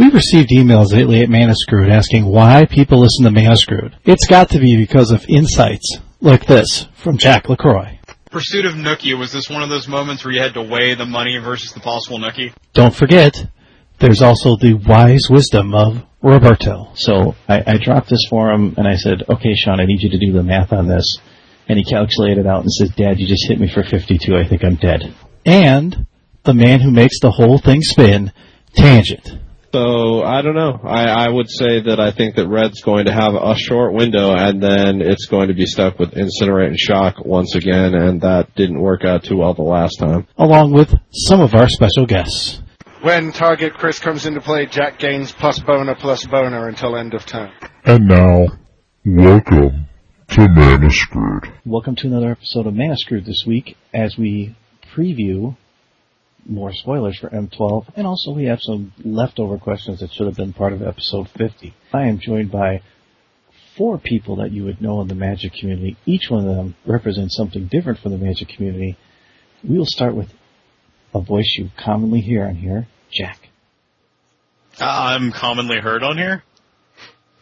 We've received emails lately at Manascrewed asking why people listen to Manascrewed. It's got to be because of insights like this from Jack LaCroix. Pursuit of Nookie, was this one of those moments where you had to weigh the money versus the possible Nookie? Don't forget, there's also the wise wisdom of Roberto. So I, I dropped this for him and I said, okay, Sean, I need you to do the math on this. And he calculated it out and says, Dad, you just hit me for 52. I think I'm dead. And the man who makes the whole thing spin, Tangent. So I don't know. I, I would say that I think that Red's going to have a short window, and then it's going to be stuck with Incinerate and Shock once again, and that didn't work out too well the last time. Along with some of our special guests. When target Chris comes into play, Jack gains plus boner plus boner until end of turn. And now, welcome to Mana Screwed. Welcome to another episode of Mana Screwed this week as we preview more spoilers for M12 and also we have some leftover questions that should have been part of episode 50. I am joined by four people that you would know in the Magic community. Each one of them represents something different from the Magic community. We will start with a voice you commonly hear on here, Jack. Uh, I'm commonly heard on here.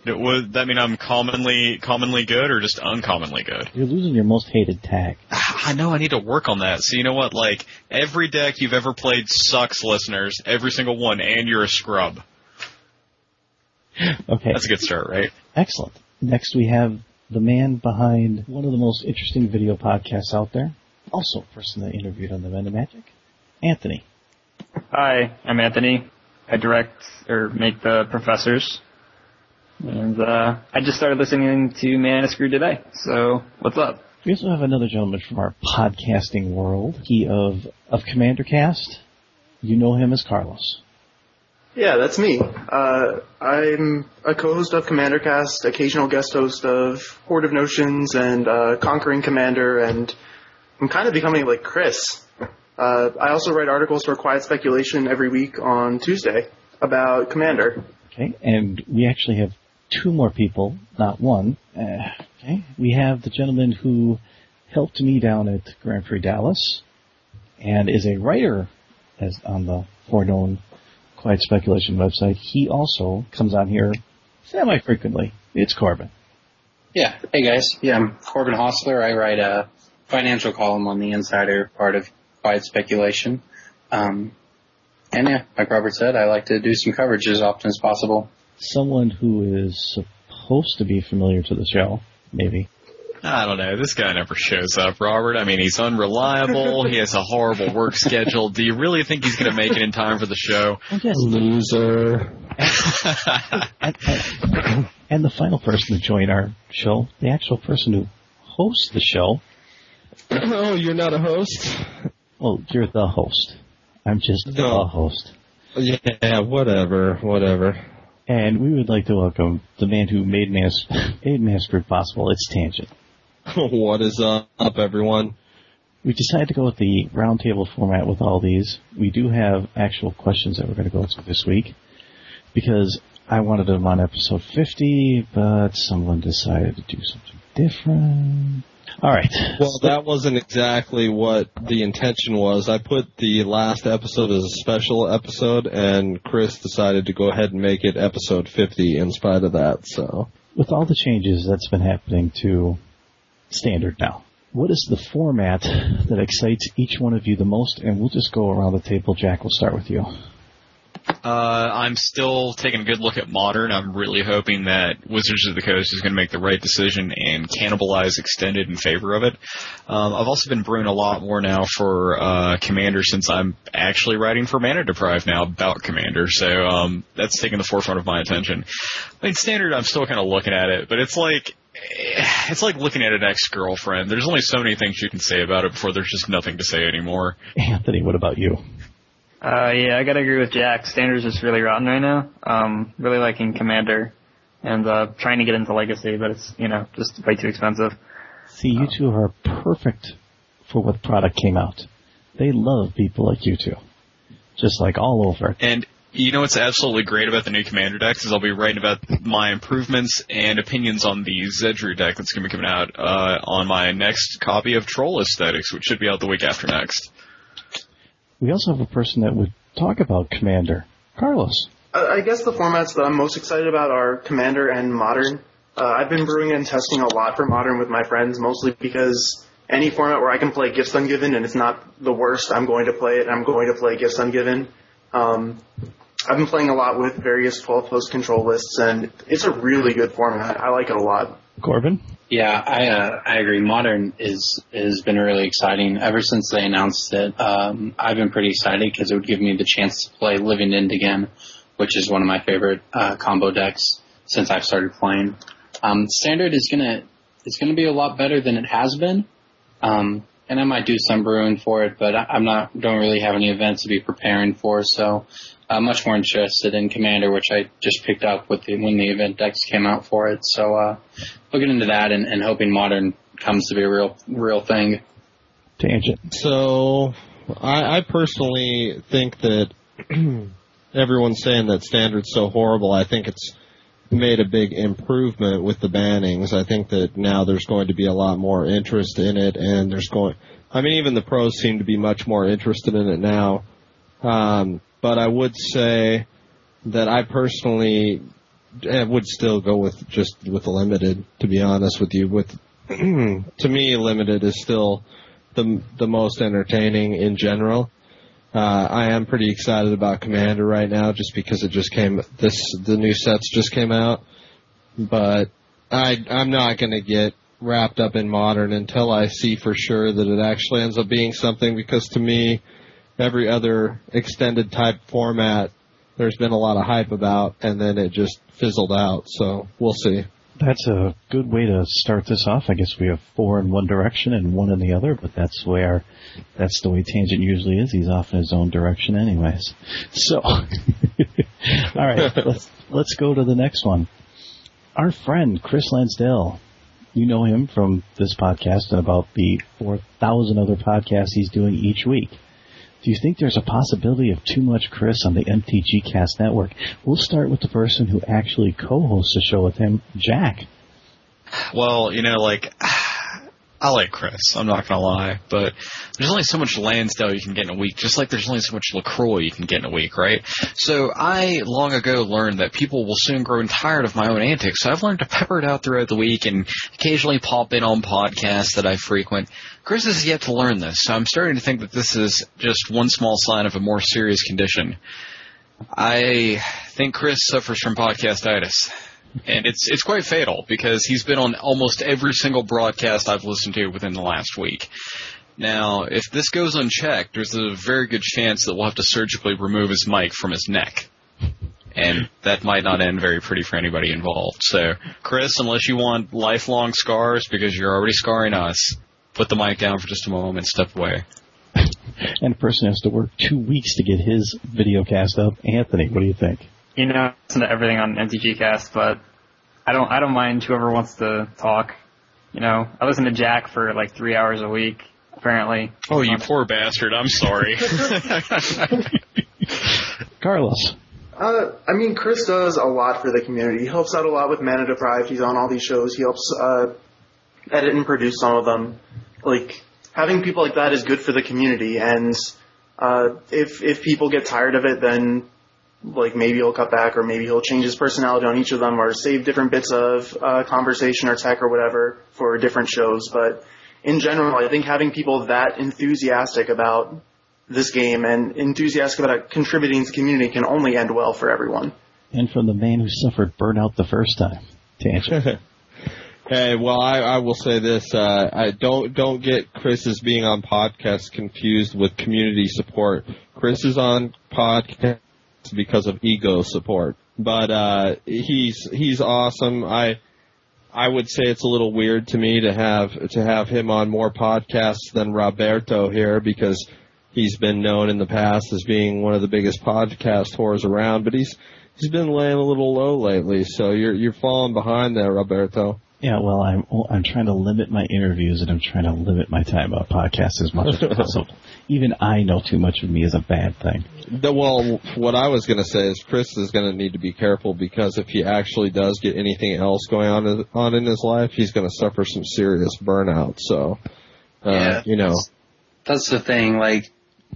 It would that mean I'm commonly commonly good or just uncommonly good? You're losing your most hated tag. I know I need to work on that. So you know what? Like every deck you've ever played sucks, listeners. Every single one, and you're a scrub. Okay. That's a good start, right? Excellent. Next we have the man behind one of the most interesting video podcasts out there. Also a person that interviewed on the Men of Magic, Anthony. Hi, I'm Anthony. I direct or make the professors. And uh, I just started listening to Mana Screwed today. So what's up? We also have another gentleman from our podcasting world. He of of Commander Cast. You know him as Carlos. Yeah, that's me. Uh, I'm a co-host of Commander Cast, occasional guest host of Horde of Notions and uh, Conquering Commander, and I'm kind of becoming like Chris. Uh, I also write articles for Quiet Speculation every week on Tuesday about Commander. Okay, and we actually have two more people, not one. Uh, okay, we have the gentleman who helped me down at Grand Prix Dallas and is a writer as on the foreknown Quiet Speculation website. He also comes on here semi frequently. It's Corbin. Yeah. Hey guys. Yeah, I'm Corbin Hosler. I write a financial column on the Insider part of Quiet Speculation. Um, and yeah, like Robert said, I like to do some coverage as often as possible. Someone who is supposed to be familiar to the show, maybe. I don't know. This guy never shows up, Robert. I mean, he's unreliable. he has a horrible work schedule. Do you really think he's going to make it in time for the show? Yes. Loser. and, and, and the final person to join our show, the actual person who hosts the show. oh, you're not a host? Well, you're the host. I'm just the host. Yeah, whatever, whatever. And we would like to welcome the man who made Mas- made Massacre possible. It's Tangent. what is up, everyone? We decided to go with the roundtable format with all these. We do have actual questions that we're going to go through this week because I wanted them on episode 50, but someone decided to do something different. All right. Well, that wasn't exactly what the intention was. I put the last episode as a special episode, and Chris decided to go ahead and make it episode 50 in spite of that, so. With all the changes that's been happening to standard now, what is the format that excites each one of you the most? And we'll just go around the table. Jack, we'll start with you. Uh, I'm still taking a good look at modern. I'm really hoping that Wizards of the Coast is going to make the right decision and cannibalize extended in favor of it. Um, I've also been brewing a lot more now for uh, Commander since I'm actually writing for Mana Deprived now about Commander, so um, that's taking the forefront of my attention. I mean, standard, I'm still kind of looking at it, but it's like it's like looking at an ex-girlfriend. There's only so many things you can say about it before there's just nothing to say anymore. Anthony, what about you? Uh, yeah, I gotta agree with Jack. Standard's just really rotten right now. Um, really liking Commander and, uh, trying to get into Legacy, but it's, you know, just way too expensive. See, you two are perfect for what product came out. They love people like you two. Just like all over. And you know what's absolutely great about the new Commander decks is I'll be writing about my improvements and opinions on the Zedruu deck that's going to be coming out uh, on my next copy of Troll Aesthetics, which should be out the week after next. We also have a person that would talk about Commander. Carlos. I guess the formats that I'm most excited about are Commander and Modern. Uh, I've been brewing and testing a lot for Modern with my friends, mostly because any format where I can play Gifts Ungiven and it's not the worst, I'm going to play it. I'm going to play Gifts Ungiven. Um, I've been playing a lot with various 12 post control lists, and it's a really good format. I like it a lot. Corbin? Yeah, I uh, I agree. Modern is has been really exciting ever since they announced it. Um, I've been pretty excited because it would give me the chance to play Living End again, which is one of my favorite uh, combo decks since I've started playing. Um, Standard is gonna it's gonna be a lot better than it has been, um, and I might do some brewing for it, but I, I'm not don't really have any events to be preparing for, so I'm much more interested in Commander, which I just picked up with the, when the event decks came out for it. So uh, looking into that and, and hoping Modern comes to be a real real thing. Tangent. So, I, I personally think that everyone's saying that standard's so horrible. I think it's made a big improvement with the bannings. I think that now there's going to be a lot more interest in it, and there's going. I mean, even the pros seem to be much more interested in it now. Um, but I would say that I personally eh, would still go with just with the limited. To be honest with you, with to me, limited is still the the most entertaining in general. Uh, I am pretty excited about Commander right now, just because it just came. This the new sets just came out, but I I'm not going to get wrapped up in Modern until I see for sure that it actually ends up being something. Because to me, every other extended type format, there's been a lot of hype about, and then it just fizzled out. So we'll see. That's a good way to start this off. I guess we have four in one direction and one in the other, but that's where that's the way Tangent usually is. He's off in his own direction anyways. So all right, let's let's go to the next one. Our friend Chris Lansdell. You know him from this podcast and about the 4,000 other podcasts he's doing each week. Do you think there's a possibility of too much Chris on the MTG Cast network? We'll start with the person who actually co-hosts the show with him, Jack. Well, you know, like I like Chris. I'm not gonna lie, but there's only so much Lansdell you can get in a week. Just like there's only so much Lacroix you can get in a week, right? So I long ago learned that people will soon grow tired of my own antics. So I've learned to pepper it out throughout the week and occasionally pop in on podcasts that I frequent. Chris has yet to learn this, so I'm starting to think that this is just one small sign of a more serious condition. I think Chris suffers from podcastitis and it's it's quite fatal because he's been on almost every single broadcast I've listened to within the last week. Now, if this goes unchecked, there's a very good chance that we'll have to surgically remove his mic from his neck. And that might not end very pretty for anybody involved. So, Chris, unless you want lifelong scars because you're already scarring us, put the mic down for just a moment and step away. And the person has to work two weeks to get his video cast up. Anthony, what do you think? You know, I listen to everything on MTG Cast, but I don't I don't mind whoever wants to talk. You know, I listen to Jack for like three hours a week. Apparently. Oh, you poor bastard! I'm sorry. Carlos. Uh, I mean, Chris does a lot for the community. He helps out a lot with Mana Deprived. He's on all these shows. He helps uh, edit and produce some of them. Like having people like that is good for the community. And uh, if if people get tired of it, then like maybe he'll cut back, or maybe he'll change his personality on each of them, or save different bits of uh, conversation or tech or whatever for different shows. But in general, I think having people that enthusiastic about this game and enthusiastic about contributing to the community can only end well for everyone. And from the man who suffered burnout the first time. Tangent. Hey, well, I, I will say this: uh, I don't don't get Chris as being on podcasts confused with community support. Chris is on because of ego support, but uh, he's he's awesome. I I would say it's a little weird to me to have to have him on more podcasts than Roberto here because he's been known in the past as being one of the biggest podcast whores around, but he's he's been laying a little low lately. So you're you're falling behind there, Roberto. Yeah, well, I'm I'm trying to limit my interviews and I'm trying to limit my time on podcasts as much as possible. Even I know too much of me is a bad thing. The, well, what I was going to say is Chris is going to need to be careful because if he actually does get anything else going on on in his life, he's going to suffer some serious burnout. So, uh, Yeah. you know, That's the thing. Like,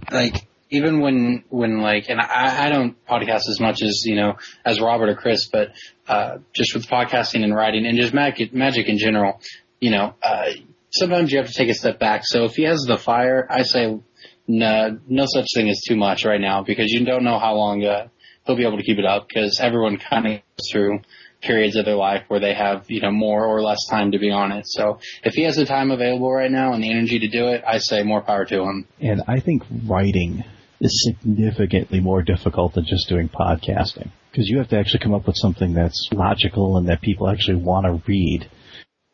like even when when like, and I, I don't podcast as much as you know as Robert or Chris, but uh, just with podcasting and writing and just magic magic in general, you know, uh, sometimes you have to take a step back. So if he has the fire, I say no, no such thing as too much right now because you don't know how long uh, he'll be able to keep it up because everyone kind of goes through periods of their life where they have, you know, more or less time to be on it. So if he has the time available right now and the energy to do it, I say more power to him. And I think writing is significantly more difficult than just doing podcasting because you have to actually come up with something that's logical and that people actually want to read.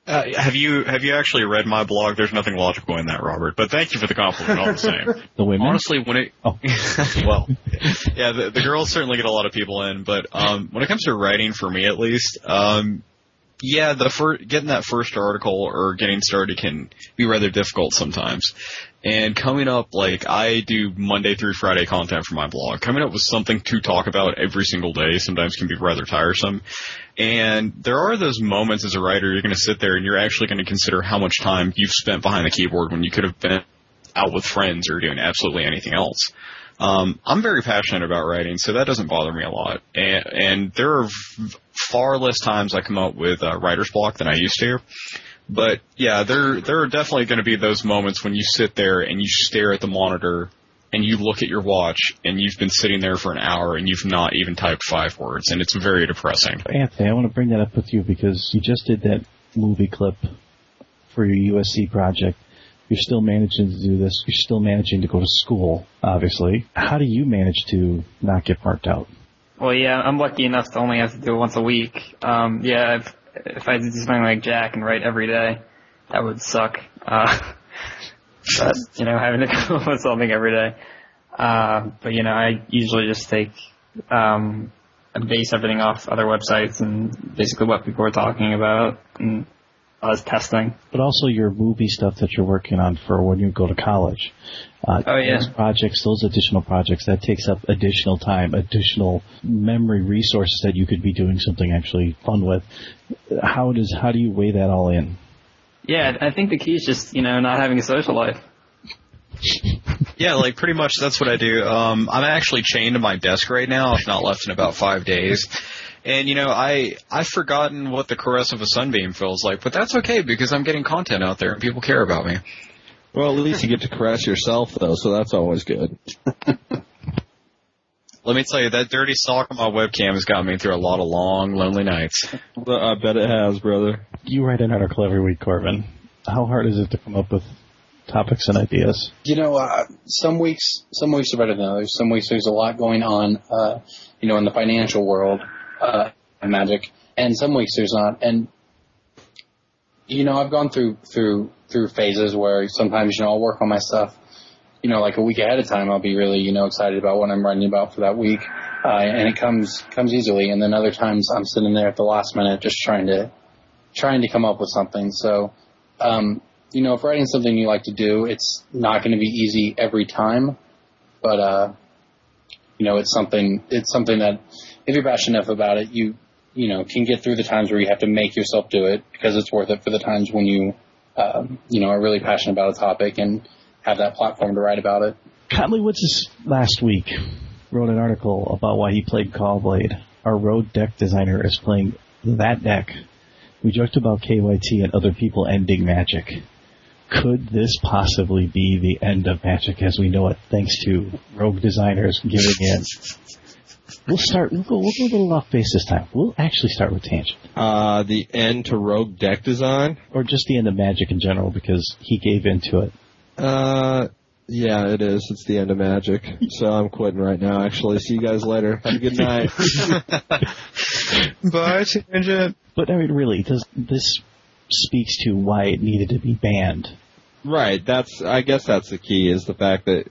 Uh, have you have you actually read my blog? There's nothing logical in that, Robert. But thank you for the compliment all the same. the women, honestly, when it oh. well, yeah, the, the girls certainly get a lot of people in, but um, when it comes to writing, for me at least, um, yeah, the fir- getting that first article or getting started can be rather difficult sometimes. And coming up, like, I do Monday through Friday content for my blog. Coming up with something to talk about every single day sometimes can be rather tiresome. And there are those moments as a writer, you're going to sit there and you're actually going to consider how much time you've spent behind the keyboard when you could have been out with friends or doing absolutely anything else. Um, I'm very passionate about writing, so that doesn't bother me a lot. And, and there are far less times I come up with uh, writer's block than I used to. But yeah, there there are definitely going to be those moments when you sit there and you stare at the monitor and you look at your watch and you've been sitting there for an hour and you've not even typed five words and it's very depressing. Anthony, I want to bring that up with you because you just did that movie clip for your USC project. You're still managing to do this. You're still managing to go to school, obviously. How do you manage to not get marked out? Well, yeah, I'm lucky enough to only have to do it once a week. Um, yeah, if, if I did something like Jack and write every day, that would suck. Uh, but, you know, having to come up with something every day. Uh, but you know, I usually just take, um, base everything off other websites and basically what people are talking about and us testing. But also your movie stuff that you're working on for when you go to college. Uh, oh yeah. Those projects, those additional projects, that takes up additional time, additional memory resources that you could be doing something actually fun with. How does, how do you weigh that all in? Yeah, I think the key is just, you know, not having a social life. yeah, like pretty much that's what I do. Um, I'm actually chained to my desk right now. I've not left in about five days. And you know, I I've forgotten what the caress of a sunbeam feels like, but that's okay because I'm getting content out there and people care about me. Well, at least you get to caress yourself though, so that's always good. Let me tell you, that dirty sock on my webcam has got me through a lot of long, lonely nights. I bet it has, brother. You write an article every week, Corbin. How hard is it to come up with topics and ideas? You know, uh, some weeks, some weeks are better than others. Some weeks there's a lot going on, uh, you know, in the financial world, uh, magic, and some weeks there's not. And you know, I've gone through through through phases where sometimes you know I'll work on my stuff, you know, like a week ahead of time. I'll be really you know excited about what I'm writing about for that week, uh, and it comes comes easily. And then other times I'm sitting there at the last minute just trying to trying to come up with something. So, um, you know, if writing something you like to do, it's not going to be easy every time, but uh, you know, it's something it's something that if you're passionate enough about it, you you know can get through the times where you have to make yourself do it because it's worth it for the times when you um, you know are really passionate about a topic and have that platform to write about it. Conley Woods this last week wrote an article about why he played Caw-Blade. Our road deck designer is playing that deck. We joked about KYT and other people ending Magic. Could this possibly be the end of Magic as we know it, thanks to rogue designers giving in? We'll start. We'll go, we'll go a little off base this time. We'll actually start with tangent. Uh, the end to rogue deck design, or just the end of Magic in general, because he gave into it. Uh, yeah, it is. It's the end of Magic. So I'm quitting right now. Actually, see you guys later. Have a good night. Bye, tangent. But I mean, really, does this speaks to why it needed to be banned? Right. That's. I guess that's the key. Is the fact that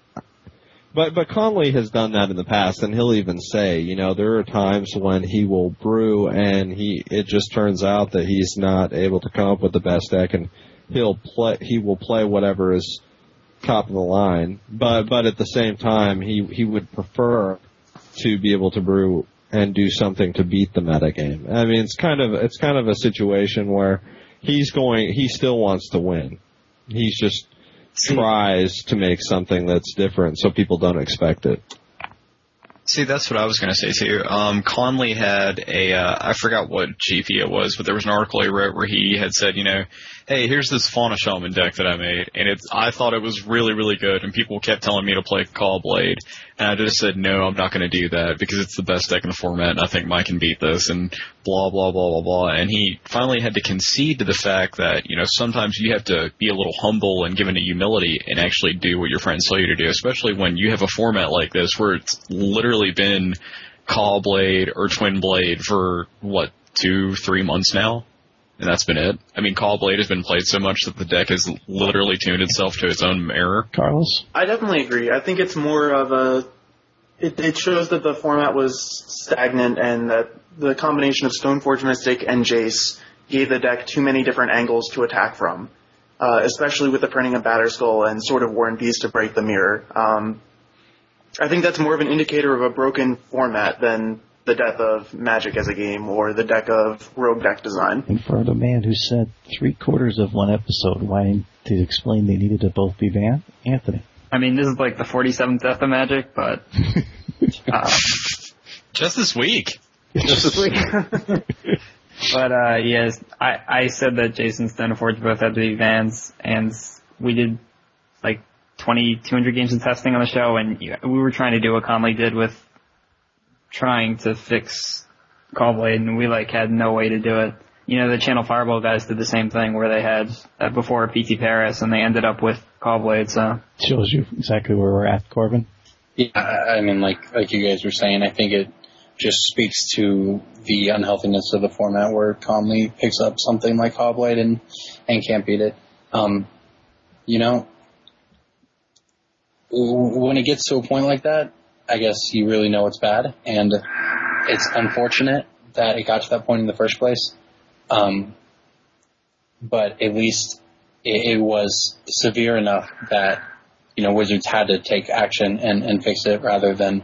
but but Conley has done that in the past, and he'll even say, you know, there are times when he will brew, and he it just turns out that he's not able to come up with the best deck, and he'll play he will play whatever is top of the line. But but at the same time, he he would prefer to be able to brew and do something to beat the meta game. I mean, it's kind of it's kind of a situation where he's going he still wants to win. He's just tries to make something that's different so people don't expect it. See, that's what I was going to say too. Um, Conley had a, uh, I forgot what GP it was, but there was an article he wrote where he had said, you know, hey, here's this Fauna Shaman deck that I made, and it's, I thought it was really, really good, and people kept telling me to play Caw-Blade, and I just said, no, I'm not going to do that, because it's the best deck in the format, and I think Mike can beat this, and blah, blah, blah, blah, blah, and he finally had to concede to the fact that, you know, sometimes you have to be a little humble and given a humility and actually do what your friends tell you to do, especially when you have a format like this where it's literally been Caw-Blade or Twin Blade for, what, two, three months now? And that's been it. I mean, Caw-Blade has been played so much that the deck has literally tuned itself to its own mirror. Carlos? I definitely agree. I think it's more of a. It, it shows that the format was stagnant and that the combination of Stoneforge Mystic and Jace gave the deck too many different angles to attack from, uh, especially with the printing of Batterskull and sort of War and Peace to break the mirror. Um, I think that's more of an indicator of a broken format than the death of Magic as a game or the deck of Rogue deck design. And for the man who said three quarters of one episode wanting to explain they needed to both be banned, Anthony. I mean, this is like the 47th death of Magic, but uh, just this week. Just this week. but uh, yes, I I said that Jason Stoneforge both had to be bans, and we did like 20, 200 games of testing on the show, and we were trying to do what Conley did with trying to fix Caw-Blade, and we like had no way to do it. You know, the Channel Fireball guys did the same thing where they had uh, before PT Paris, and they ended up with Caw-Blade. So shows you exactly where we're at, Corbin. Yeah, I mean, like like you guys were saying, I think it just speaks to the unhealthiness of the format where Conley picks up something like Caw-Blade and and can't beat it. Um, you know, when it gets to a point like that, I guess you really know it's bad, and it's unfortunate that it got to that point in the first place. Um, but at least it, it, was severe enough that you know Wizards had to take action and, and fix it, rather than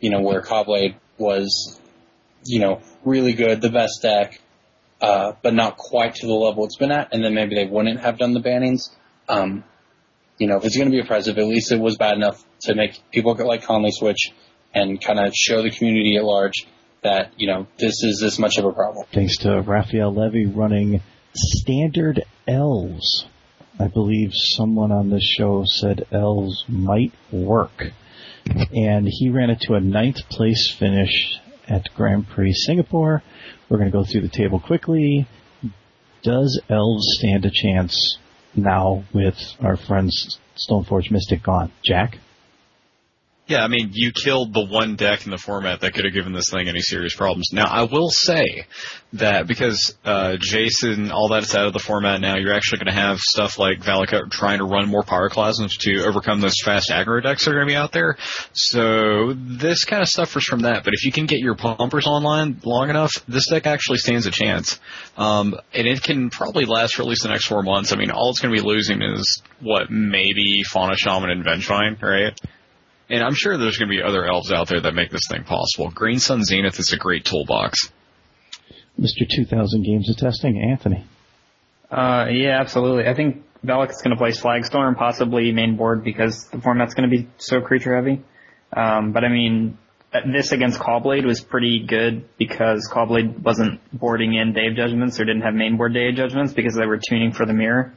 you know where Caw-Blade was, you know, really good, the best deck, uh, but not quite to the level it's been at, and then maybe they wouldn't have done the bannings. Um, you know, if it's going to be oppressive, at least it was bad enough to make people like Conley switch and kind of show the community at large that, you know, this is this much of a problem. Thanks to Raphael Levy running standard elves. I believe someone on this show said elves might work. And he ran it to a ninth place finish at Grand Prix Singapore. We're going to go through the table quickly. Does elves stand a chance now with our friends Stoneforge Mystic gone? Jack? Yeah, I mean, you killed the one deck in the format that could have given this thing any serious problems. Now, I will say that because uh, Jason, all that's out of the format now, you're actually going to have stuff like Valakut trying to run more Pyroclasms to overcome those fast aggro decks that are going to be out there. So this kind of suffers from that. But if you can get your pumpers online long enough, this deck actually stands a chance. Um, and it can probably last for at least the next four months. I mean, all it's going to be losing is, what, maybe Fauna Shaman and Vengevine, right? And I'm sure there's going to be other elves out there that make this thing possible. Green Sun Zenith is a great toolbox. Mr. 2000 games of testing, Anthony. Uh, yeah, absolutely. I think Valakut's going to play Slagstorm, possibly main board because the format's going to be so creature heavy. Um, but I mean, this against Caw-Blade was pretty good because Caw-Blade wasn't boarding in Day of Judgments or didn't have main board Day of Judgments because they were tuning for the mirror.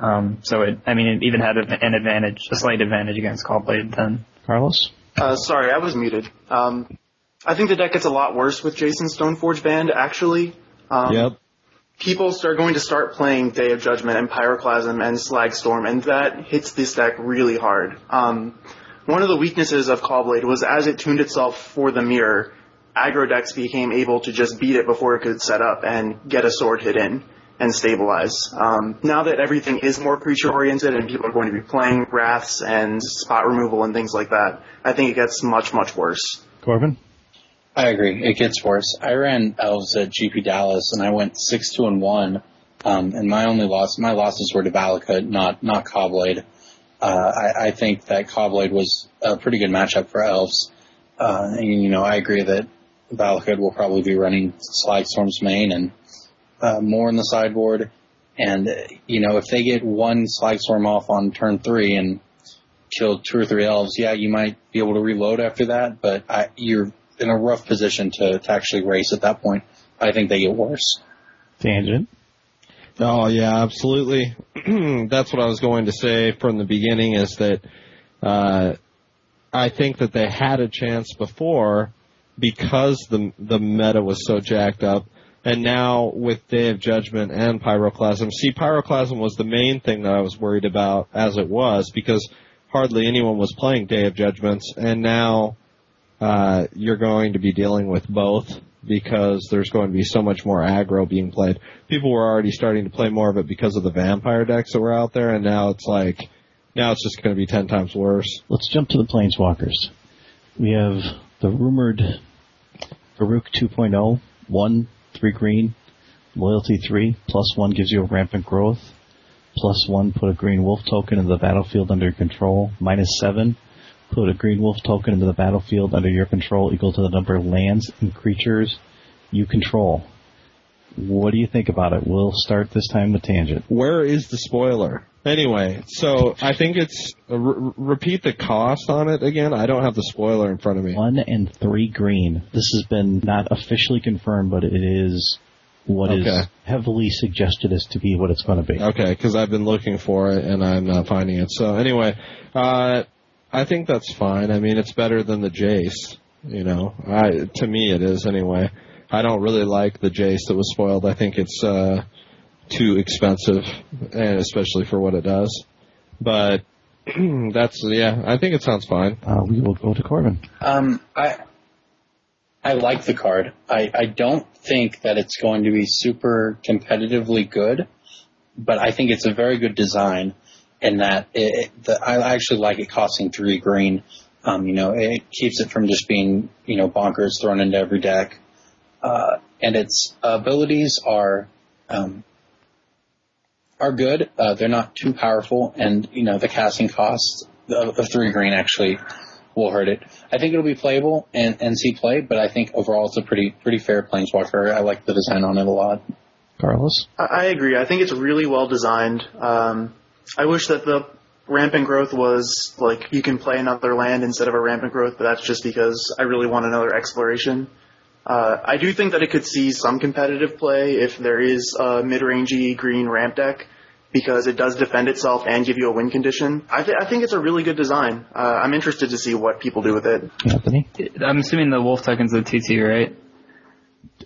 Um, so it, I mean, it even had an advantage, a slight advantage against Caw-Blade then. Carlos? Uh, sorry, I was muted. Um, I think the deck gets a lot worse with Jason Stoneforge Banned, actually. Um, yep. People start going to start playing Day of Judgment and Pyroclasm and Slagstorm, and that hits this deck really hard. Um, one of the weaknesses of Caw-Blade was as it tuned itself for the mirror, aggro decks became able to just beat it before it could set up and get a sword hit in and stabilize. Um, now that everything is more creature oriented and people are going to be playing wraths and spot removal and things like that, I think it gets much, much worse. Corbin? I agree. It gets worse. I ran elves at GP Dallas and I went six two and one. Um, and my only loss, my losses were to Valakut, not not Caw-Blade. Uh, I, I, think that Caw-Blade was a pretty good matchup for elves. Uh, and you know, I agree that Valakut will probably be running Slagstorm's main and uh, more in the sideboard. And, uh, you know, if they get one Slagstorm off on turn three and kill two or three elves, yeah, you might be able to reload after that, but I, you're in a rough position to, to actually race at that point. I think they get worse. Tangent. Oh yeah, absolutely. That's what I was going to say from the beginning is that uh, I think that they had a chance before because the the meta was so jacked up, and now with Day of Judgment and Pyroclasm. See, Pyroclasm was the main thing that I was worried about as it was because hardly anyone was playing Day of Judgments, and now uh, you're going to be dealing with both because there's going to be so much more aggro being played. People were already starting to play more of it because of the vampire decks that were out there, and now it's like, now it's just going to be ten times worse. Let's jump to the Planeswalkers. We have the rumored Garruk 2.0, 1, 3 green, loyalty 3, plus 1 gives you a rampant growth, plus 1 put a green wolf token in the battlefield under your control, minus 7 put a green wolf token into the battlefield under your control equal to the number of lands and creatures you control. What do you think about it? We'll start this time with tangent. Where is the spoiler? Anyway, so I think it's uh, re- repeat the cost on it again. I don't have the spoiler in front of me. One and three green. This has been not officially confirmed, but it is what is Okay. heavily suggested as to be what it's going to be. Okay, because I've been looking for it and I'm not finding it. So anyway, uh, I think that's fine. I mean, it's better than the Jace. You know, I to me it is anyway. I don't really like the Jace that was spoiled. I think it's uh, too expensive, and especially for what it does. But that's yeah. I think it sounds fine. Uh, we will go to Corbin. Um, I I like the card. I, I don't think that it's going to be super competitively good, but I think it's a very good design in that it, it, the, I actually like it costing three green. Um, you know, it keeps it from just being, you know, bonkers thrown into every deck. Uh, and its abilities are, um, are good. Uh, they're not too powerful and, you know, the casting cost of, of three green actually will hurt it. I think it'll be playable and, and see play, but I think overall it's a pretty, pretty fair planeswalker. I like the design on it a lot. Carlos? I I agree. I think it's really well designed. Um, I wish that the rampant growth was like you can play another land instead of a rampant growth, but that's just because I really want another exploration. Uh, I do think that it could see some competitive play if there is a mid-rangey green ramp deck because it does defend itself and give you a win condition. I, th- I think it's a really good design. Uh, I'm interested to see what people do with it. Anthony? I'm assuming the wolf token's a 2-2, right?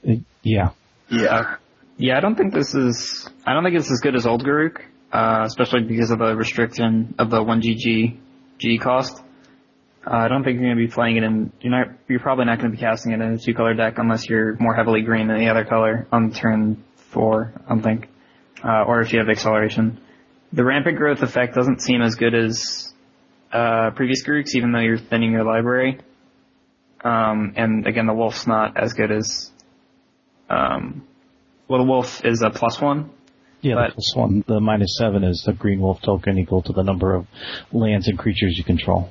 Uh, yeah. Yeah. Yeah, I don't think this is, I don't think it's as good as old Garruk, uh, especially because of the restriction of the 1GG G cost. Uh, I don't think you're going to be playing it in, you're not, you're probably not going to be casting it in a two color deck unless you're more heavily green than the other color on turn four, I don't think. Uh, or if you have acceleration. The rampant growth effect doesn't seem as good as, uh, previous Garruks, even though you're thinning your library. Um, and again, the wolf's not as good as, um, well, the wolf is a plus one. Yeah, But- the plus one. The minus seven is the green wolf token equal to the number of lands and creatures you control.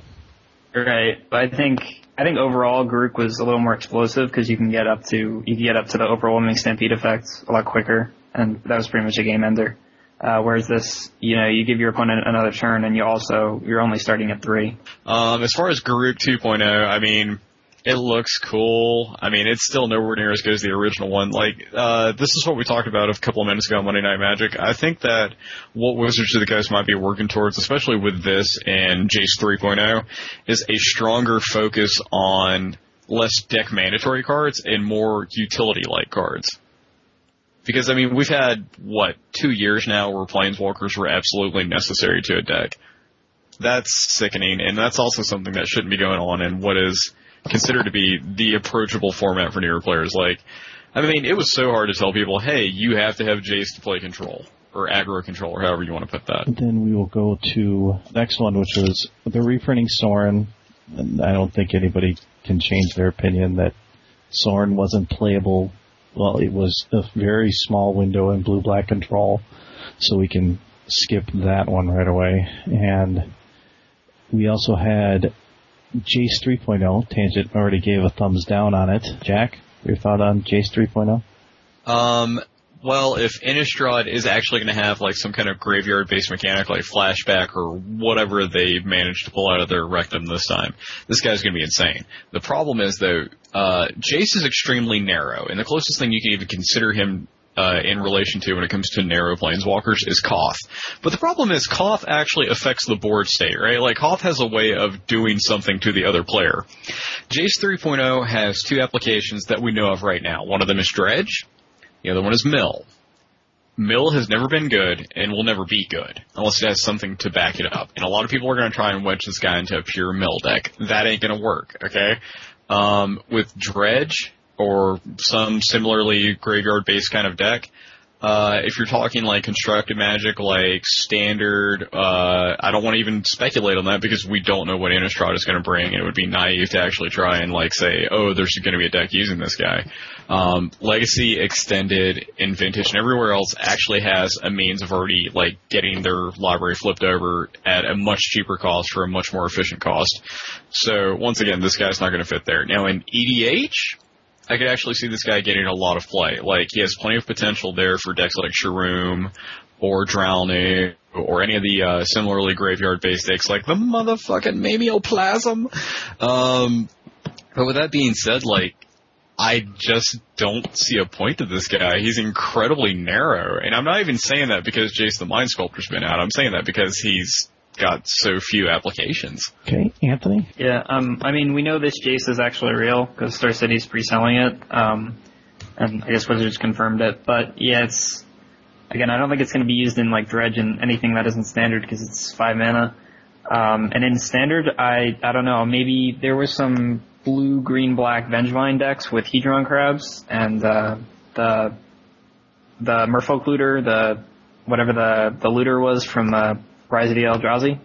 Right, but I think I think overall Garruk was a little more explosive because you can get up to you can get up to the overwhelming stampede effect a lot quicker, and that was pretty much a game ender. Uh, whereas this, you know, you give your opponent another turn, and you also you're only starting at three. Um, as far as Garruk 2.0, I mean, it looks cool. I mean, it's still nowhere near as good as the original one. Like, uh, this is what we talked about a couple of minutes ago on Monday Night Magic. I think that what Wizards of the Coast might be working towards, especially with this and Jace 3.0, is a stronger focus on less deck mandatory cards and more utility-like cards. Because, I mean, we've had, what, two years now where Planeswalkers were absolutely necessary to a deck that's sickening, and that's also something that shouldn't be going on in what is considered to be the approachable format for newer players. Like, I mean, it was so hard to tell people, hey, you have to have Jace to play control, or aggro control, or however you want to put that. Then we will go to next one, which was the reprinting Sorin. And I don't think anybody can change their opinion that Sorin wasn't playable. Well, it was a very small window in blue black control, so we can skip that one right away. And we also had Jace 3.0. Tangent already gave a thumbs down on it. Jack, your thought on Jace 3.0? Um, well, if Innistrad is actually going to have like some kind of graveyard-based mechanic like flashback or whatever they managed to pull out of their rectum this time, this guy's going to be insane. The problem is though, uh, Jace is extremely narrow, and the closest thing you can even consider him uh, in relation to when it comes to narrow planeswalkers is Koth. But the problem is Koth actually affects the board state, right? Like Koth has a way of doing something to the other player. Jace 3.0 has two applications that we know of right now. One of them is Dredge. The other one is Mill. Mill has never been good and will never be good unless it has something to back it up. And a lot of people are going to try and wedge this guy into a pure Mill deck. That ain't going to work, okay? Um, with Dredge or some similarly graveyard based kind of deck, uh, if you're talking like constructed magic, like standard, uh, I don't want to even speculate on that because we don't know what Innistrad is going to bring, it would be naive to actually try and like say, oh, there's going to be a deck using this guy. Um, Legacy, Extended, and Vintage, and everywhere else actually has a means of already like getting their library flipped over at a much cheaper cost for a much more efficient cost. So once again, this guy's not going to fit there. Now in EDH, I could actually see this guy getting a lot of play. Like he has plenty of potential there for decks like Sharuum or Drowning or any of the uh, similarly graveyard based decks like the motherfucking Mimeoplasm. Um, but with that being said, like I just don't see a point to this guy. He's incredibly narrow, and I'm not even saying that because Jace the Mind Sculptor's been out. I'm saying that because he's got so few applications. Okay, Anthony? Yeah, um, I mean, we know this Jace is actually real because Star City's pre-selling it, um, and I guess Wizards confirmed it. But yeah, it's again, I don't think it's going to be used in like Dredge and anything that isn't standard because it's five mana. Um, and in standard, I I don't know, maybe there was some blue, green, black Vengevine decks with Hedron crabs and uh, the the Merfolk looter, the whatever the the looter was from uh, Rise of the Eldrazi.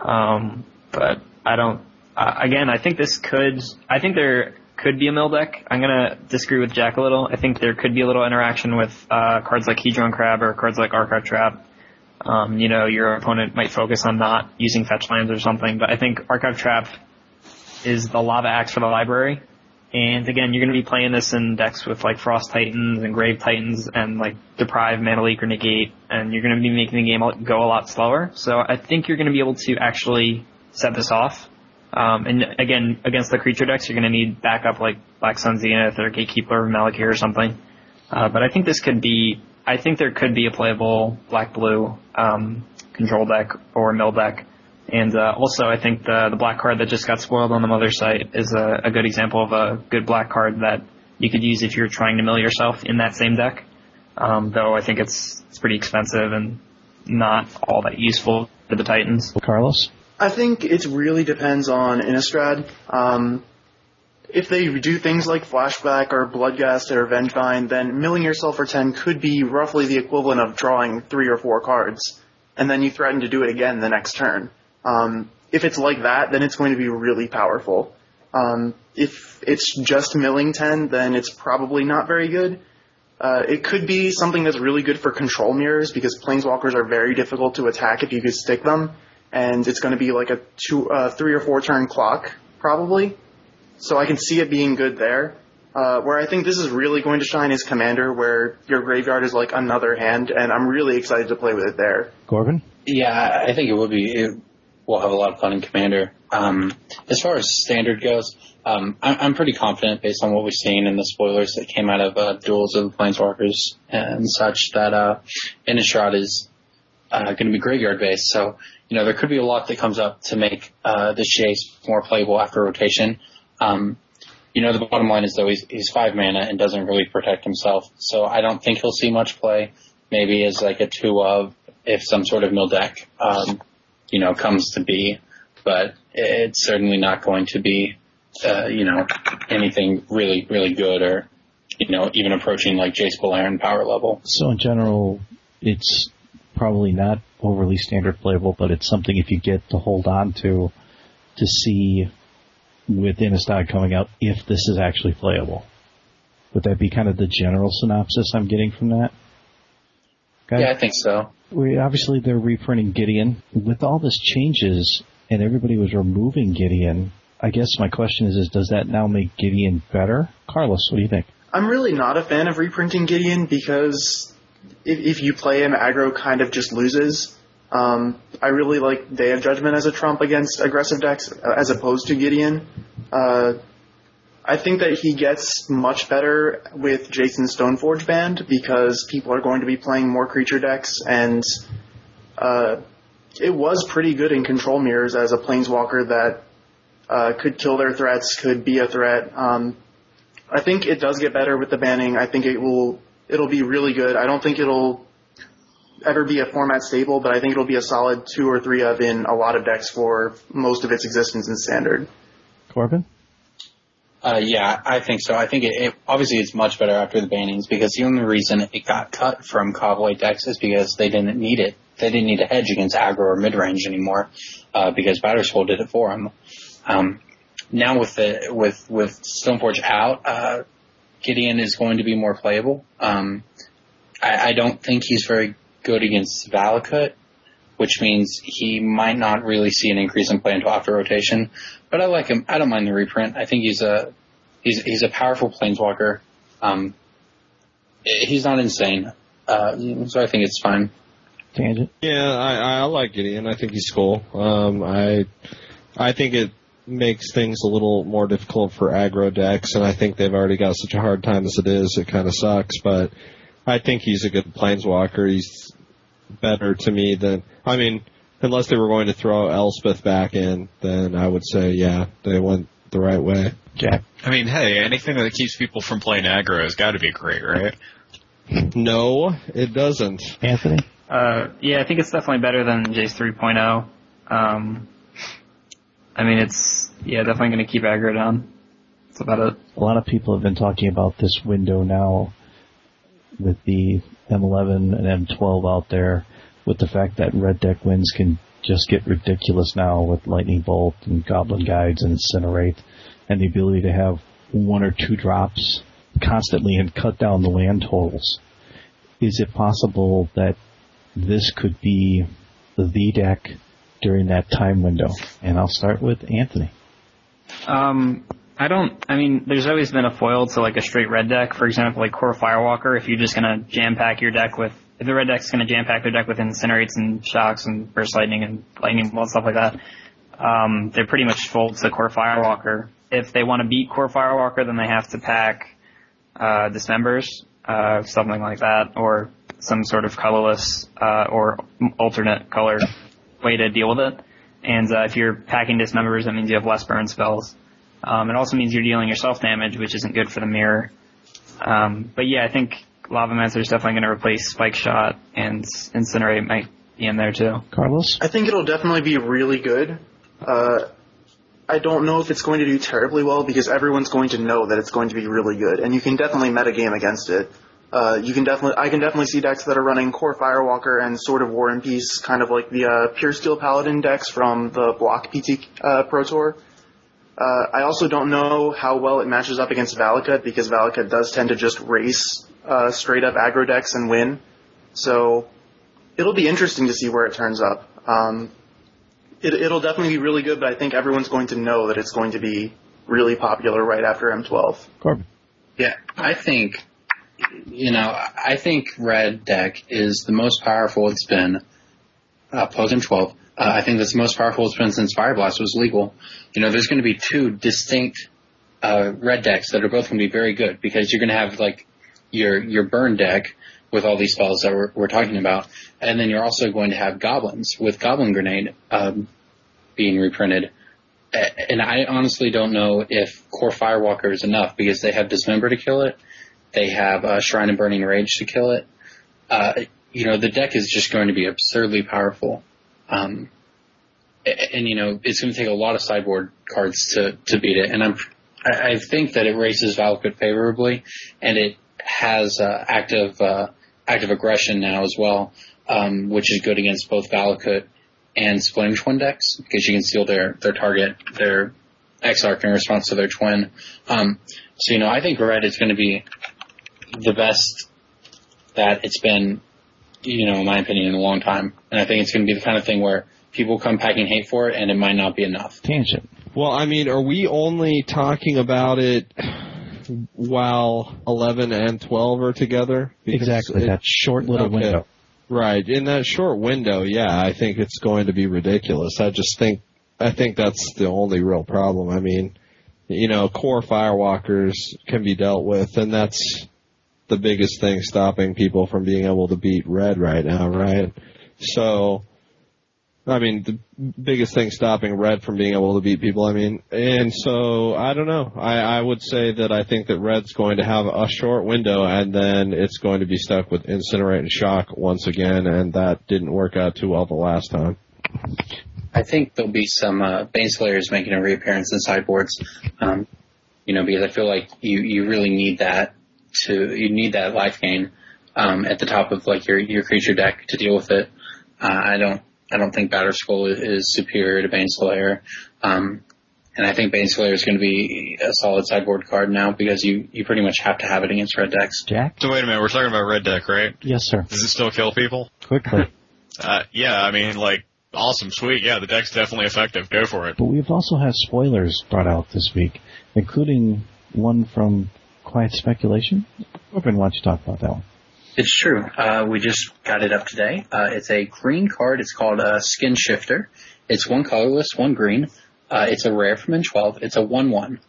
Um, but I don't. Uh, again, I think this could. I think there could be a mill deck. I'm gonna disagree with Jack a little. I think there could be a little interaction with uh, cards like Hedron Crab or cards like Archive Trap. Um, you know, your opponent might focus on not using fetch lands or something, but I think Archive Trap is the lava axe for the library. And again, you're going to be playing this in decks with like Frost Titans and Grave Titans and like Deprive, Mana Leak, or Negate, and you're going to be making the game go a lot slower. So I think you're going to be able to actually set this off. Um, and again, against the creature decks, you're going to need backup like Black Sun Zenith or Gatekeeper or Malakir or something. Uh, but I think this could be, I think there could be a playable black blue um, control deck or mill deck and uh, also, I think the the black card that just got spoiled on the mother site is a, a good example of a good black card that you could use if you're trying to mill yourself in that same deck. Um, though I think it's it's pretty expensive and not all that useful to the Titans. Carlos? I think it really depends on Innistrad. Um, if they do things like Flashback or Bloodghast or Vengevine, then milling yourself for 10 could be roughly the equivalent of drawing three or four cards. And then you threaten to do it again the next turn. Um, if it's like that, then it's going to be really powerful. Um, if it's just milling 10, then it's probably not very good. Uh, it could be something that's really good for control mirrors because planeswalkers are very difficult to attack if you could stick them, and it's going to be like a two, uh, three or four turn clock probably. So I can see it being good there. Uh, where I think this is really going to shine is Commander, where your graveyard is like another hand, and I'm really excited to play with it there. Corbin? Yeah, I think it would be. It, we'll have a lot of fun in Commander. Um, as far as standard goes, um, I, am pretty confident based on what we've seen in the spoilers that came out of uh, Duels of the Planeswalkers and such that uh, Innistrad is uh, going to be graveyard based. So you know there could be a lot that comes up to make uh, the Jace more playable after rotation. Um, you know the bottom line is though he's, he's five mana and doesn't really protect himself, so I don't think he'll see much play. Maybe as like a two of if some sort of mill deck um, you know, comes to be, but it's certainly not going to be, uh, you know, anything really, really good or, you know, even approaching like Jace Beleren power level. So in general, it's probably not overly standard playable, but it's something if you get to hold on to, to see with Innistrad coming out if this is actually playable. Would that be kind of the general synopsis I'm getting from that? Okay. Yeah, I think so we obviously they're reprinting Gideon with all this changes, and everybody was removing Gideon. I guess my question is: Is does that now make Gideon better? Carlos, what do you think? I'm really not a fan of reprinting Gideon because if, if you play him, aggro kind of just loses. Um, I really like Day of Judgment as a trump against aggressive decks uh, as opposed to Gideon. Uh, I think that he gets much better with Jason Stoneforge Banned because people are going to be playing more creature decks and uh, it was pretty good in control mirrors as a planeswalker that uh, could kill their threats, could be a threat. Um, I think it does get better with the banning. I think it will it'll be really good. I don't think it'll ever be a format staple, but I think it'll be a solid two or three of in a lot of decks for most of its existence in standard. Corbin? Uh, yeah, I think so. I think it, it obviously it's much better after the bannings because the only reason it got cut from Caw-Blade decks is because they didn't need it. They didn't need to hedge against aggro or mid range anymore uh, because Batterskull did it for them. Um, now with the with with Stoneforge out, uh, Gideon is going to be more playable. Um, I, I don't think he's very good against Valakut, which means he might not really see an increase in play until after rotation. But I like him. I don't mind the reprint. I think he's a he's he's a powerful planeswalker. Um, he's not insane, uh, so I think it's fine. Tangent. Yeah, I, I like Gideon. I think he's cool. Um, I I think it makes things a little more difficult for aggro decks, and I think they've already got such a hard time as it is. It kind of sucks, but I think he's a good planeswalker. He's better to me than I mean, unless they were going to throw Elspeth back in, then I would say yeah, they went the right way. Jack. I mean, hey, anything that keeps people from playing aggro has got to be great, right? No, it doesn't. Anthony? Uh, yeah, I think it's definitely better than Jace 3.0. Um, I mean, it's yeah, definitely going to keep aggro down. That's about it. A lot of people have been talking about this window now with the M11 and M12 out there, with the fact that red deck wins can just get ridiculous now with Lightning Bolt and Goblin Guides and Incinerate, and the ability to have one or two drops constantly and cut down the land totals. Is it possible that this could be the deck during that time window? And I'll start with Anthony. Um, I don't. I mean, there's always been a foil to like a straight red deck. For example, like Kor Firewalker. If you're just gonna jam pack your deck with, the red deck's gonna jam pack their deck with incinerates and shocks and burst lightning and lightning bolt stuff like that, um, they're pretty much fold to Kor Firewalker. If they want to beat Kor Firewalker, then they have to pack uh, Dismembers, uh, something like that, or some sort of colorless uh, or alternate color way to deal with it. And uh, if you're packing dismembers, that means you have less burn spells. Um, it also means you're dealing yourself damage, which isn't good for the mirror. Um, but yeah, I think Lavamancer is definitely going to replace Spike Shot, and Incinerate might be in there too. Carlos? I think it'll definitely be really good. Uh, I don't know if it's going to do terribly well because everyone's going to know that it's going to be really good, and you can definitely metagame against it. Uh, you can definitely, I can definitely see decks that are running Kor Firewalker and Sword of War and Peace, kind of like the uh, Puresteel Paladin decks from the Block PT uh, Pro Tour. Uh, I also don't know how well it matches up against Valakut because Valakut does tend to just race uh, straight up aggro decks and win. So it'll be interesting to see where it turns up. Um, it, it'll definitely be really good, but I think everyone's going to know that it's going to be really popular right after M12. Corbin. Yeah, I think, you know, I think red deck is the most powerful it's been uh, post M12. Uh, I think that's the most powerful it's been since Fireblast was legal. You know, there's going to be two distinct uh, red decks that are both going to be very good because you're going to have like your your burn deck with all these spells that we're, we're talking about, and then you're also going to have goblins with Goblin Grenade um, being reprinted. And I honestly don't know if Kor Firewalker is enough because they have Dismember to kill it, they have uh, Shrine of Burning Rage to kill it. Uh, you know, the deck is just going to be absurdly powerful. Um, and you know, it's going to take a lot of sideboard cards to, to beat it. And I'm, I think that it races Valakut favorably and it has, uh, active, uh, Act of Aggression now as well, um, which is good against both Valakut and Splinter Twin decks because you can steal their, their target, their Exarch in response to their twin. Um, so, you know, I think red is going to be the best that it's been, you know, in my opinion, in a long time. And I think it's going to be the kind of thing where people come packing hate for it and it might not be enough. Tangent. Well, I mean, are we only talking about it while 11 and 12 are together? Because Exactly, it- that short little okay. window. Right. In that short window, yeah, I think it's going to be ridiculous. I just think, I think that's the only real problem. I mean, you know, Kor Firewalkers can be dealt with, and that's the biggest thing stopping people from being able to beat red right now, right? So, I mean, the biggest thing stopping red from being able to beat people, I mean, and so, I don't know. I, I would say that I think that red's going to have a short window and then it's going to be stuck with incinerate and shock once again, and that didn't work out too well the last time. I think there'll be some uh, Baneslayers making a reappearance in sideboards. Um, you know, because I feel like you you really need that to you need that life gain um, at the top of like your your creature deck to deal with it. Uh, I don't I don't think Batterskull is, is superior to Baneslayer. Um, and I think Baneslayer is going to be a solid sideboard card now because you, you pretty much have to have it against red decks. Jack? So wait a minute, we're talking about red deck, right? Yes, sir. Does it still kill people? Quickly. Uh, yeah, I mean, like, awesome, sweet, yeah, the deck's definitely effective. Go for it. But we've also had spoilers brought out this week, including one from Quiet Speculation. Corbin, why you talk about that one? It's true. Uh, we just got it up today. Uh, it's a green card. It's called uh, Skinshifter. It's one colorless, one green. Uh, it's a rare from M12. It's a 1-1.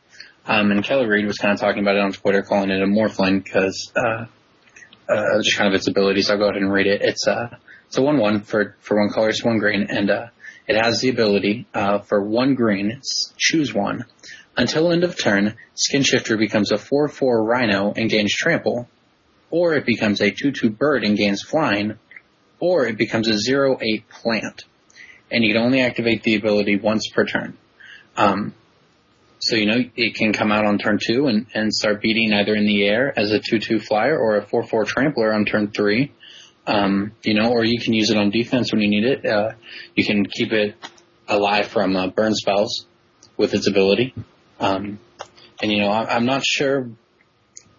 Um, and Kelly Reed was kind of talking about it on Twitter, calling it a Morphling because uh, uh, just kind of its abilities. I'll go ahead and read it. It's uh, it's a 1-1 for for one colorless, one green, and uh, it has the ability uh, for one green, choose one. Until end of turn, Skinshifter becomes a 4-4 Rhino and gains Trample, or it becomes a 2-2 bird and gains flying, or it becomes a 0-8 plant. And you can only activate the ability once per turn. Um, so, you know, it can come out on turn 2 and, and start beating either in the air as a 2-2 flyer or a 4-4 trampler on turn 3. Um, you know, or you can use it on defense when you need it. Uh, you can keep it alive from uh, burn spells with its ability. Um, and you know, I, I'm not sure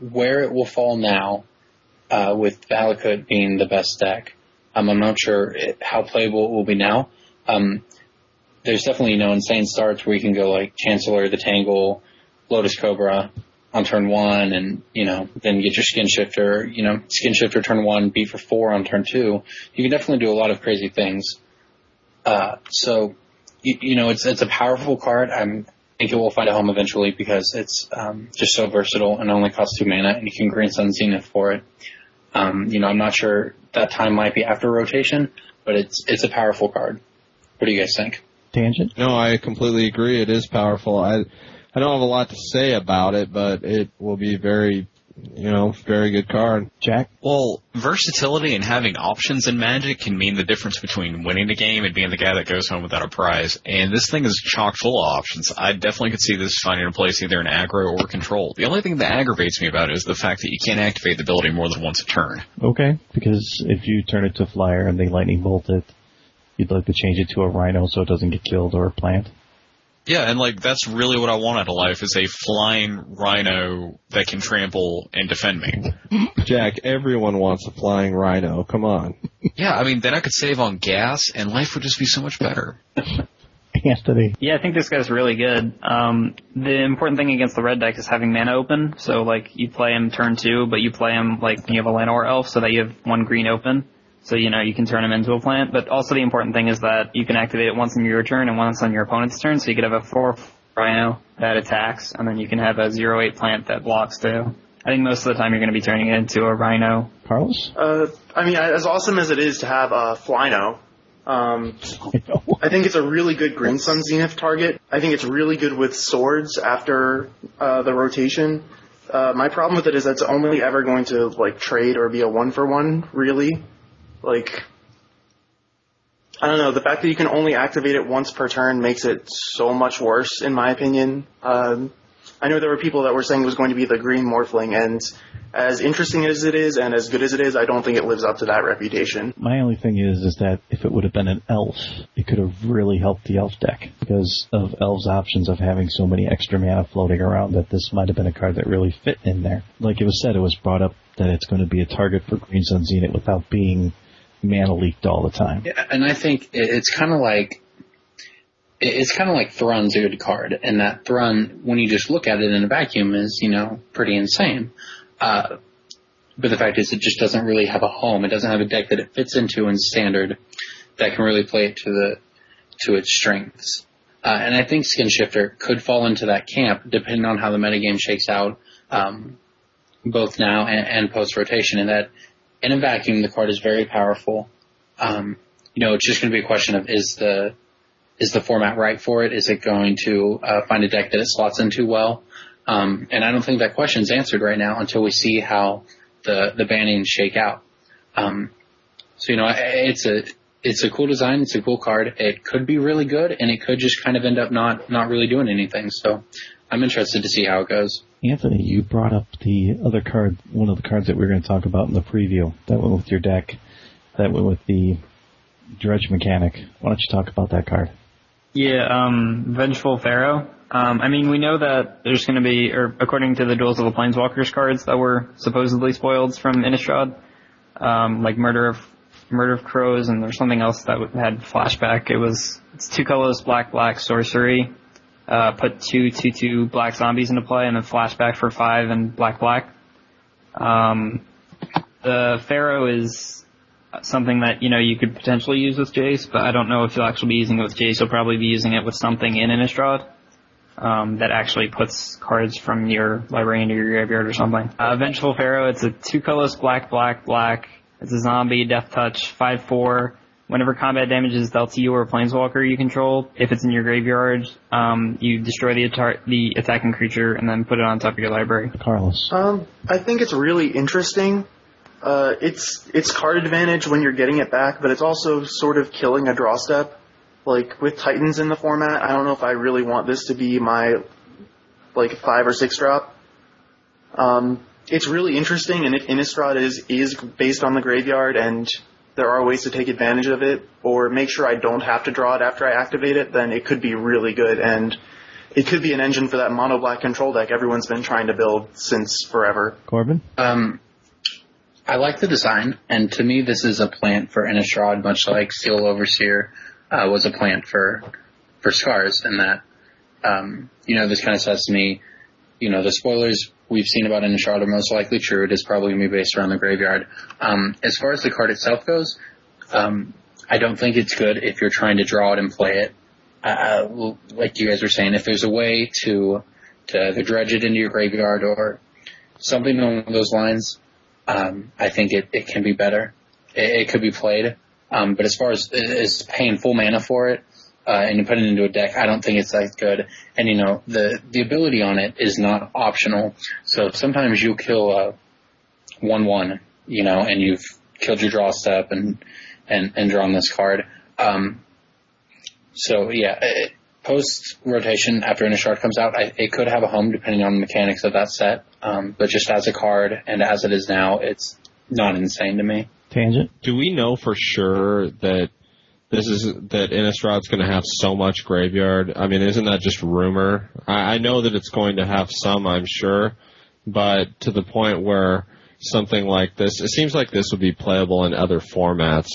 where it will fall now uh, with Valakut being the best deck. Um, I'm not sure it, how playable it will be now. Um, there's definitely you know insane starts where you can go like Chancellor, the Tangle, Lotus Cobra on turn one, and you know then get your Skinshifter. You know, Skinshifter turn one, beat for four on turn two. You can definitely do a lot of crazy things. Uh, so you, you know it's it's a powerful card. I'm think it will find a home eventually because it's um, just so versatile and only costs two mana, and you can Green Sun Zenith for it. Um, you know, I'm not sure that time might be after rotation, but it's it's a powerful card. What do you guys think? Tangent? No, I completely agree. It is powerful. I I don't have a lot to say about it, but it will be very, you know, very good card. Jack? Well, versatility and having options in Magic can mean the difference between winning a game and being the guy that goes home without a prize. And this thing is chock full of options. I definitely could see this finding a place either in aggro or control. The only thing that aggravates me about it is the fact that you can't activate the ability more than once a turn. Okay, because if you turn it to flyer and they lightning bolt it, you'd like to change it to a rhino so it doesn't get killed or a plant. Yeah, and like that's really what I want out of life is a flying rhino that can trample and defend me. Jack, everyone wants a flying rhino. Come on. Yeah, I mean then I could save on gas and life would just be so much better. Anthony. Yeah, I think this guy's really good. Um, the important thing against the red deck is having mana open. So like you play him turn two, but you play him like you have a Llanowar elf, so that you have one green open. So you know you can turn him into a plant. But also the important thing is that you can activate it once on your turn and once on your opponent's turn. So you could have a four rhino that attacks, and then you can have a zero eight plant that blocks too. I think most of the time you're going to be turning it into a rhino. Carlos? Uh, I mean, as awesome as it is to have a Flyno, um, I think it's a really good Green Sun Zenith target. I think it's really good with swords after uh, the rotation. Uh, my problem with it is that's only ever going to like trade or be a one for one, really. Like, I don't know. The fact that you can only activate it once per turn makes it so much worse, in my opinion. Um, I know there were people that were saying it was going to be the green Morphling, and as interesting as it is and as good as it is, I don't think it lives up to that reputation. My only thing is, is that if it would have been an elf, it could have really helped the elf deck because of elves' options of having so many extra mana floating around that this might have been a card that really fit in there. Like it was said, it was brought up that it's going to be a target for Green Sun Zenith without being mana leaked all the time. Yeah, and I think it's kind of like it's kind of like Thrun's good card, and that Thrun, when you just look at it in a vacuum, is you know pretty insane. Uh, but the fact is, it just doesn't really have a home. It doesn't have a deck that it fits into in standard that can really play it to the to its strengths. Uh, and I think Skinshifter could fall into that camp, depending on how the metagame shakes out, um, both now and, and post rotation. And that in a vacuum, the card is very powerful. Um, you know, it's just going to be a question of is the is the format right for it? Is it going to uh, find a deck that it slots into well? Um, and I don't think that question's answered right now until we see how the the bannings shake out. Um, so you know, it's a it's a cool design. It's a cool card. It could be really good, and it could just kind of end up not not really doing anything. So I'm interested to see how it goes. Anthony, you brought up the other card, one of the cards that we were going to talk about in the preview. That went with your deck. That went with the Dredge mechanic. Why don't you talk about that card? Yeah, um, Vengeful Pharaoh. Um, I mean, we know that there's going to be, or according to the Duels of the Planeswalkers cards that were supposedly spoiled from Innistrad, um, like Murder of Murder of Crows, and there's something else that had flashback. It was it's two colors, black, black, sorcery. Uh, put two, two, two black zombies into play, and then flashback for five and black, black. Um, the Pharaoh is something that you know you could potentially use with Jace, but I don't know if you'll actually be using it with Jace. You'll probably be using it with something in Innistrad um, that actually puts cards from your library into your graveyard or something. Uh, Vengeful Pharaoh, it's a two colors, black, black, black. It's a zombie, death touch, five four. Whenever combat damage is dealt to you or a planeswalker you control, if it's in your graveyard, um, you destroy the, atta- the attacking creature and then put it on top of your library. Carlos. Um, I think it's really interesting. Uh, it's it's card advantage when you're getting it back, but it's also sort of killing a draw step. Like with Titans in the format, I don't know if I really want this to be my like five or six drop. Um, it's really interesting, and if Innistrad is is based on the graveyard, and there are ways to take advantage of it, or make sure I don't have to draw it after I activate it, then it could be really good, and it could be an engine for that mono black control deck everyone's been trying to build since forever. Corbin? Um, I like the design, and to me, this is a plant for Innistrad, much like Steel Overseer uh, was a plant for for Scars, and that um, you know this kind of says to me, you know, the spoilers we've seen about in Innistrad are most likely true. It is probably going to be based around the graveyard. Um, as far as the card itself goes, um, I don't think it's good if you're trying to draw it and play it. Uh, like you guys were saying, if there's a way to to either dredge it into your graveyard or something along those lines, um, I think it, it can be better. It, it could be played. Um, but as far as, as paying full mana for it, uh, and you put it into a deck, I don't think it's that good. And you know, the, the ability on it is not optional. So sometimes you kill a 1-1, you know, and you've killed your draw step and, and, and drawn this card. Um, so yeah, it, post rotation after Innistrad comes out, I, it could have a home depending on the mechanics of that set. Um, but just as a card and as it is now, it's not insane to me. Tangent? Do we know for sure that this is that Innistrad's going to have so much graveyard? I mean, isn't that just rumor? I, I know that it's going to have some, I'm sure, but to the point where something like this, it seems like this would be playable in other formats.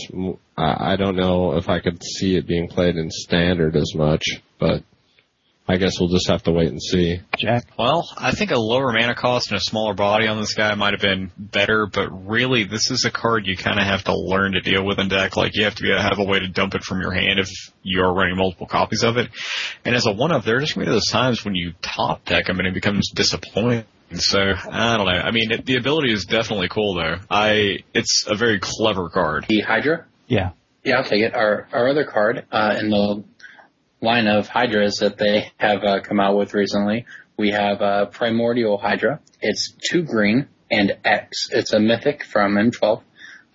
I, I don't know if I could see it being played in standard as much, but I guess we'll just have to wait and see. Jack? Well, I think a lower mana cost and a smaller body on this guy might have been better, but really this is a card you kind of have to learn to deal with in deck. Like you have to be, have a way to dump it from your hand if you're running multiple copies of it. And as a one-up, there are just going to be those times when you top deck him and it becomes disappointing. So I don't know. I mean, it, the ability is definitely cool though. I it's a very clever card. The Hydra. Yeah. Yeah, I'll take it. Our our other card uh, in the line of Hydras that they have uh, come out with recently, we have uh, Primordial Hydra. It's two green and X. It's a mythic from M12.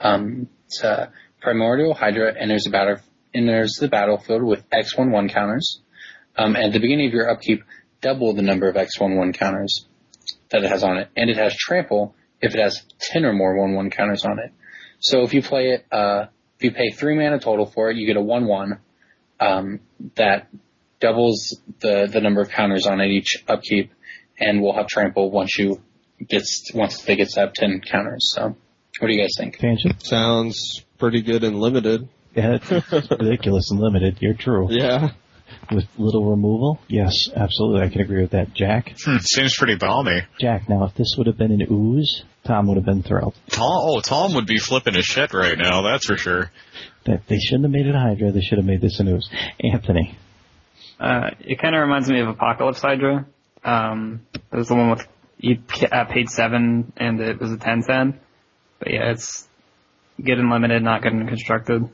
Um, it's a Primordial Hydra enters the battle enters the battlefield with X one one counters. Um, at the beginning of your upkeep, double the number of X one one counters that it has on it, and it has trample if it has ten or more one one counters on it. So if you play it, uh, if you pay three mana total for it, you get a one one um, that doubles the the number of counters on it each upkeep, and will have trample once you gets once they get to have ten counters. So, what do you guys think? Tangent? Sounds pretty good and limited. Yeah, it's ridiculous and limited. You're true. Yeah. with little removal. Yes, absolutely, I can agree with that. Jack, Hmm, seems pretty balmy. Jack. Now, if this would have been an ooze, Tom would have been thrilled. Tom, oh, Tom would be flipping his shit right now. That's for sure. That they shouldn't have made it a Hydra. They should have made this a ooze. Anthony, Uh, it kind of reminds me of Apocalypse Hydra. Um, it was the one with you uh, paid seven and it was a ten ten. But yeah, it's good and limited, not good and constructed.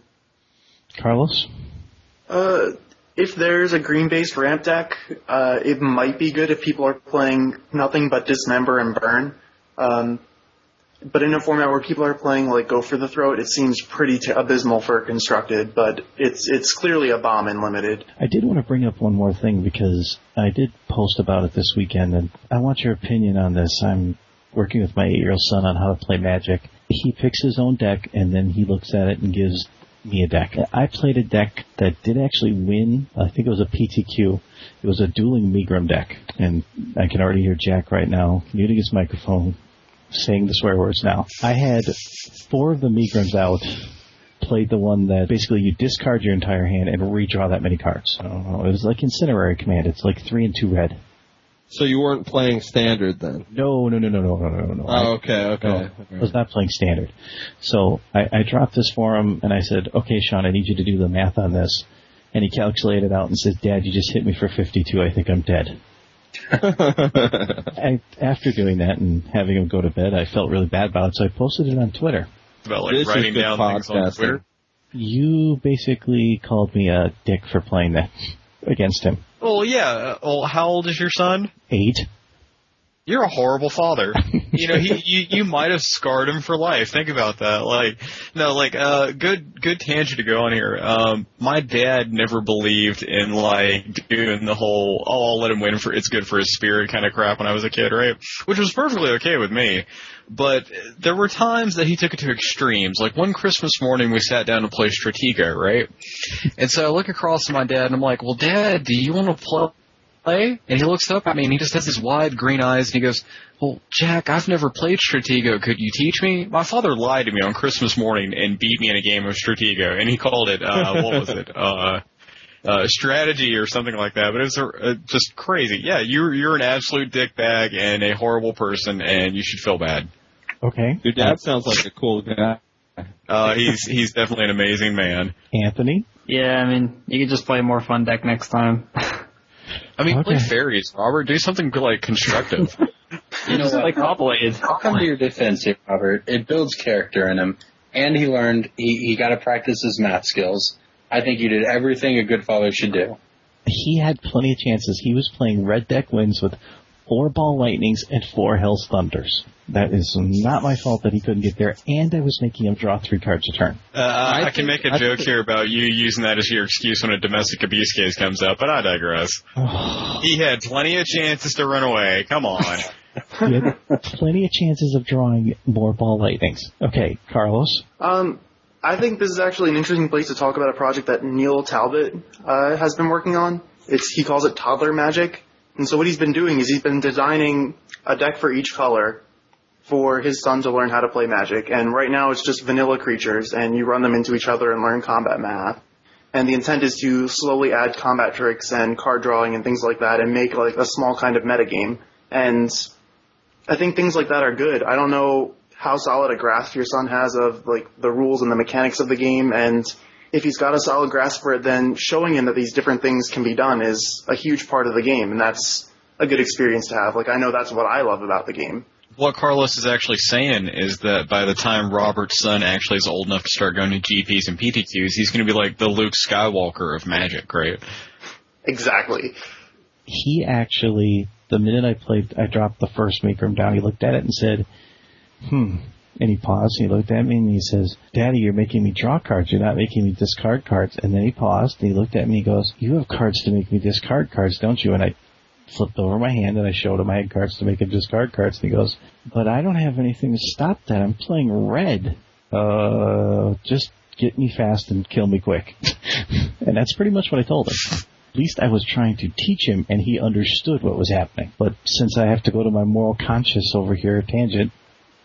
Carlos. Uh, if there's a green-based ramp deck, uh, it might be good if people are playing nothing but dismember and burn. Um, but in a format where people are playing like go for the throat, it seems pretty t- abysmal for constructed. But it's it's clearly a bomb in limited. I did want to bring up one more thing because I did post about it this weekend, and I want your opinion on this. I'm working with my eight-year-old son on how to play Magic. He picks his own deck, and then he looks at it and gives me a deck. I played a deck that did actually win. I think it was a PTQ. It was a dueling Megrim deck, and I can already hear Jack right now muting his microphone, saying the swear words now. I had four of the Megrims out played the one that basically you discard your entire hand and redraw that many cards. I don't know. It was like Incendiary Command. It's like three and two red. So you weren't playing standard then? No, no, no, no, no, no, no, no. Oh, okay, okay. No, I was not playing standard. So I, I dropped this for him and I said, okay, Sean, I need you to do the math on this. And he calculated out and says, Dad, you just hit me for 52. I think I'm dead. I, after doing that and having him go to bed, I felt really bad about it, so I posted it on Twitter. About like This writing down things on. Twitter. You basically called me a dick for playing that against him. Well, yeah. uh, Well, how old is your son? Eight. You're a horrible father. you know, he you, you might have scarred him for life. Think about that. Like, no, like, uh, good good tangent to go on here. Um, my dad never believed in like doing the whole oh I'll let him win for it's good for his spirit kind of crap when I was a kid, right? Which was perfectly okay with me. But there were times that he took it to extremes. Like one Christmas morning, we sat down to play Stratego, right? And so I look across at my dad and I'm like, "Well, Dad, do you want to play?" Play? And he looks up at me and he just has his wide green eyes and he goes, well, Jack, I've never played Stratego. Could you teach me? My father lied to me on Christmas morning and beat me in a game of Stratego and he called it, uh, what was it? Uh, uh, strategy or something like that, but it was uh, just crazy. Yeah, you're, you're an absolute dickbag and a horrible person and you should feel bad. Okay. Your dad sounds like a cool guy. Uh, he's, he's definitely an amazing man. Anthony? Yeah, I mean, you could just play a more fun deck next time. I mean, play fairies, Robert. Do something like constructive. You know Just what? like Caw-Blade. I'll come to your defense here, Robert. It builds character in him, and he learned he, he got to practice his math skills. I think you did everything a good father should do. He had plenty of chances. He was playing red deck wins with four ball lightnings and four Hell's Thunders. That is not my fault that he couldn't get there, and I was making him draw three cards a turn. Uh, I, I can think- make a I joke think- here about you using that as your excuse when a domestic abuse case comes up, but I digress. he had plenty of chances to run away. Come on. He had plenty of chances of drawing more ball lightnings. Okay, Carlos. Um, I think this is actually an interesting place to talk about a project that Neil Talbot uh, has been working on. It's he calls it Toddler Magic, and so what he's been doing is he's been designing a deck for each color for his son to learn how to play Magic. And right now it's just vanilla creatures, and you run them into each other and learn combat math. And the intent is to slowly add combat tricks and card drawing and things like that, and make like a small kind of metagame. And I think things like that are good. I don't know how solid a grasp your son has of like the rules and the mechanics of the game and if he's got a solid grasp for it then showing him that these different things can be done is a huge part of the game and that's a good experience to have. Like I know that's what I love about the game. what Carlos is actually saying is that by the time Robert's son actually is old enough to start going to GPs and PTQs, he's going to be like the Luke Skywalker of Magic, right? Exactly. He actually, the minute I played, I dropped the first Megrim down, he looked at it and said, hmm. And he paused, and he looked at me and he says, Daddy, you're making me draw cards, you're not making me discard cards. And then he paused, and he looked at me and he goes, you have cards to make me discard cards, don't you? And I flipped over my hand and I showed him I had cards to make him discard cards. And he goes, but I don't have anything to stop that. I'm playing red. Uh, just get me fast and kill me quick. and that's pretty much what I told him. At least I was trying to teach him and he understood what was happening. But since I have to go to my moral conscience over here tangent,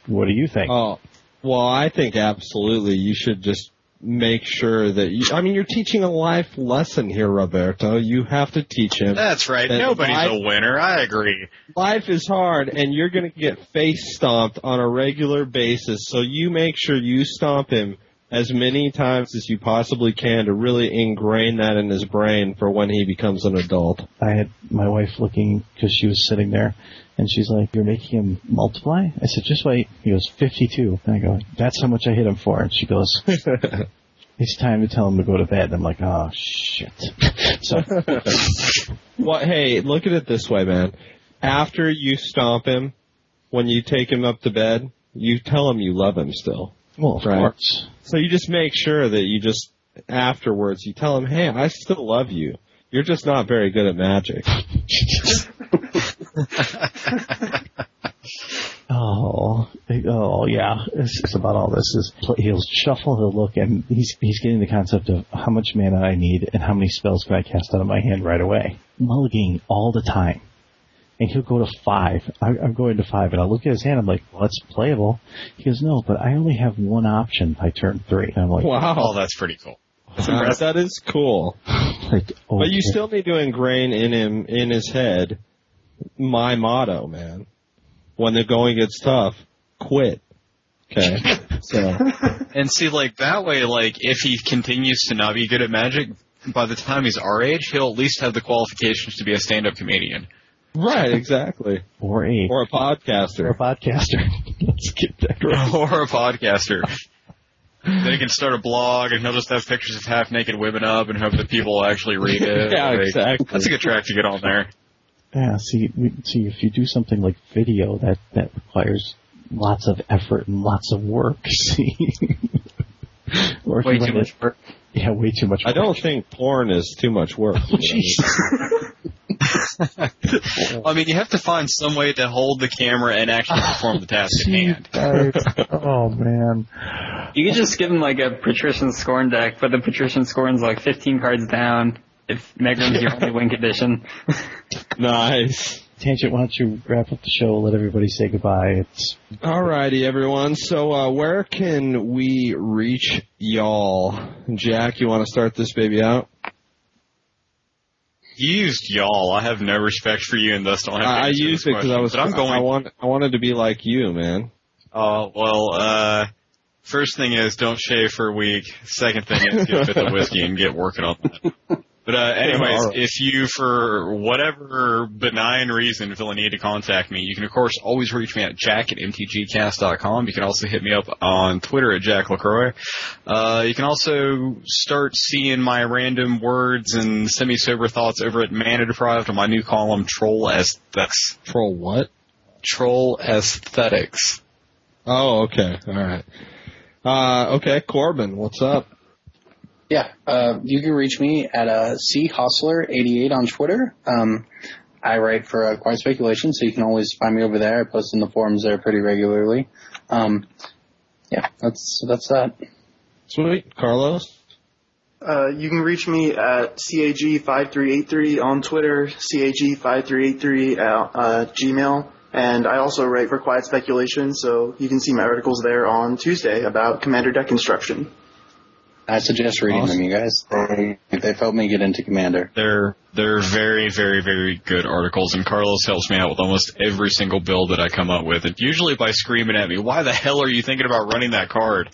what do you think? Oh, well, I think absolutely you should just make sure that you, I mean, you're teaching a life lesson here, Roberto. You have to teach him. That's right. that Nobody's life- a winner. I agree. Life is hard and you're going to get face stomped on a regular basis. So you make sure you stomp him as many times as you possibly can to really ingrain that in his brain for when he becomes an adult. I had my wife looking because she was sitting there, and she's like, "You're making him multiply." I said, "Just wait." He goes, "52." And I go, "That's how much I hit him for." And she goes, "It's time to tell him to go to bed." And I'm like, "Oh shit!" so Well, hey, look at it this way, man. After you stomp him, when you take him up to bed, you tell him you love him still. well, of Right. course. So you just make sure that you just afterwards you tell him, "Hey, I still love you. You're just not very good at magic." Oh, oh yeah. It's, it's about all this. Is he'll shuffle, he'll look, and he's he's getting the concept of how much mana I need and how many spells can I cast out of my hand right away. Mulliganing all the time, and he'll go to five. I, I'm going to five, and I look at his hand. I'm like, well, that's playable. He goes, no, but I only have one option by turn three. And I'm like, Oh, Wow, that's pretty cool. that is cool. like, oh, But you still need to ingrain in him, in his head, my motto, man. When the going gets tough, quit. Okay. so And see, like that way, like if he continues to not be good at magic, by the time he's our age, he'll at least have the qualifications to be a stand-up comedian right, exactly. or a Or a podcaster. or a podcaster. podcaster. Let's get that right. or a podcaster. then he can start a blog, and he'll just have pictures of half-naked women up, and hope that people will actually read it. Yeah, Like, exactly. That's a good track to get on there. Yeah, see, see, if you do something like video, that that requires lots of effort and lots of work. See, or Way too much it- work. Yeah, way too much. I Work. don't think porn is too much work. I mean, you have to find some way to hold the camera and actually perform the task at hand. oh man, You could just give him like a patrician scorn deck, but the patrician scorn's like 15 cards down. If Megrim's your only win condition. nice. tangent. Why don't you wrap up the show? Let everybody say goodbye. It's Alrighty, everyone. So, uh, where can we reach y'all? Jack, you want to start this baby out? You used y'all. I have no respect for you, and thus don't have. to I, I used it because I was. I'm going. I want. I wanted to be like you, man. Oh, well, uh, first thing is don't shave for a week. Second thing is get a bit of whiskey and get working on that. But, uh, anyways, if you, for whatever benign reason, feel a need to contact me, you can of course always reach me at jack at mtgcast.com. You can also hit me up on Twitter at Jack LaCroix. Uh, you can also start seeing my random words and semi-sober thoughts over at Mana Deprived on my new column, Troll Aesthetics. Troll what? Troll Aesthetics. Oh, okay. All right. Uh, okay, Corbin, what's up? Yeah, uh, you can reach me at uh, chosler88 on Twitter. Um, I write for uh, Quiet Speculation, so you can always find me over there. I post in the forums there pretty regularly. Um, yeah, that's that's that. Sweet, Carlos. Uh, you can reach me at CAG5383 on Twitter, CAG5383 at uh, Gmail, and I also write for Quiet Speculation, so you can see my articles there on Tuesday about Commander deck construction. I suggest reading Awesome. them, you guys. They they've helped me get into Commander. They're they're very very very good articles, and Carlos helps me out with almost every single build that I come up with, and usually by screaming at me, "Why the hell are you thinking about running that card?"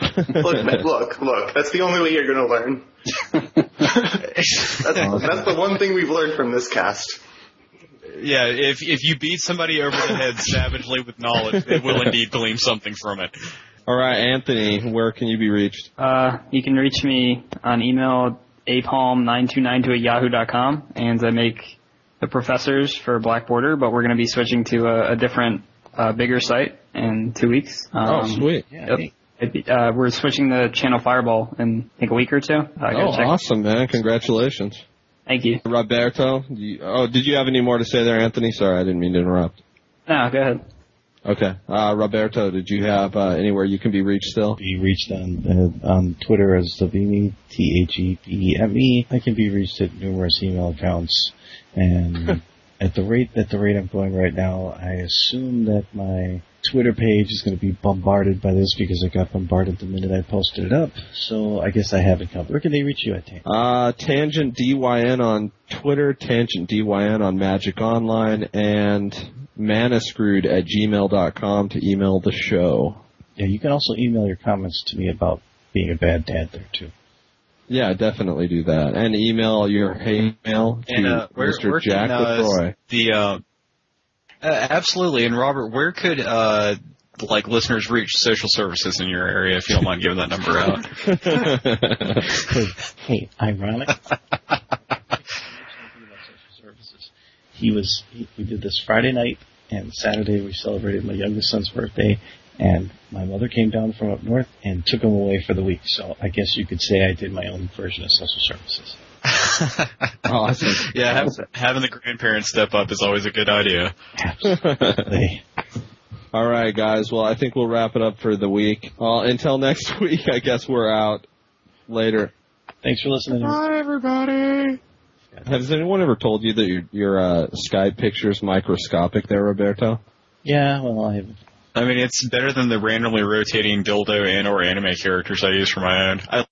Look, man, look, look, that's the only way you're gonna learn. that's, that's the one thing we've learned from this cast. Yeah, if if you beat somebody over the head savagely with knowledge, it will indeed glean something from it. All right, Anthony, where can you be reached? Uh, you can reach me on email apalm929 at yahoo.com, and I make the professors for Black Border, but we're going to be switching to a, a different, uh, bigger site in two weeks. oh, Um, sweet. Yep. It- uh, we're switching to Channel Fireball in I think a week or two. Gotta Oh, check. awesome, man! Congratulations, Thank you. Roberto. you- oh, did you have any more to say there, Anthony? Sorry, I didn't mean to interrupt. No, go ahead. Okay, uh, Roberto, did you have uh, anywhere you can be reached still? be reached on uh, on Twitter as Zavimi T H E P E M E. I can be reached at numerous email accounts, and at the rate at the rate I'm going right now, I assume that my Twitter page is going to be bombarded by this because it got bombarded the minute I posted it up. So I guess I have it covered. Where can they reach you at, Tan? Uh, Tangent DYN on Twitter, Tangent DYN on Magic Online, and manascrewed at gmail.com to email the show. Yeah, you can also email your comments to me about being a bad dad there too. Yeah, definitely do that. And email your hate mail to And uh, where, Mr. where Jack can uh, LaCroix. the uh, uh, absolutely and Robert, where could uh, like listeners reach social services in your area if you don't mind giving that number out? hey, ironic. he was he, we did this Friday night and Saturday we celebrated my youngest son's birthday and my mother came down from up north and took him away for the week. So I guess you could say I did my own version of social services. awesome. Yeah, have, having the grandparents step up is always a good idea. Absolutely. All right, guys. Well, I think we'll wrap it up for the week. Uh, until next week, I guess we're out. Later. Thanks for listening. Bye, everybody. Has anyone ever told you that your your uh, Skype picture's microscopic there, Roberto? Yeah, well, I have I mean, it's better than the randomly rotating dildo and or anime characters I use for my own. I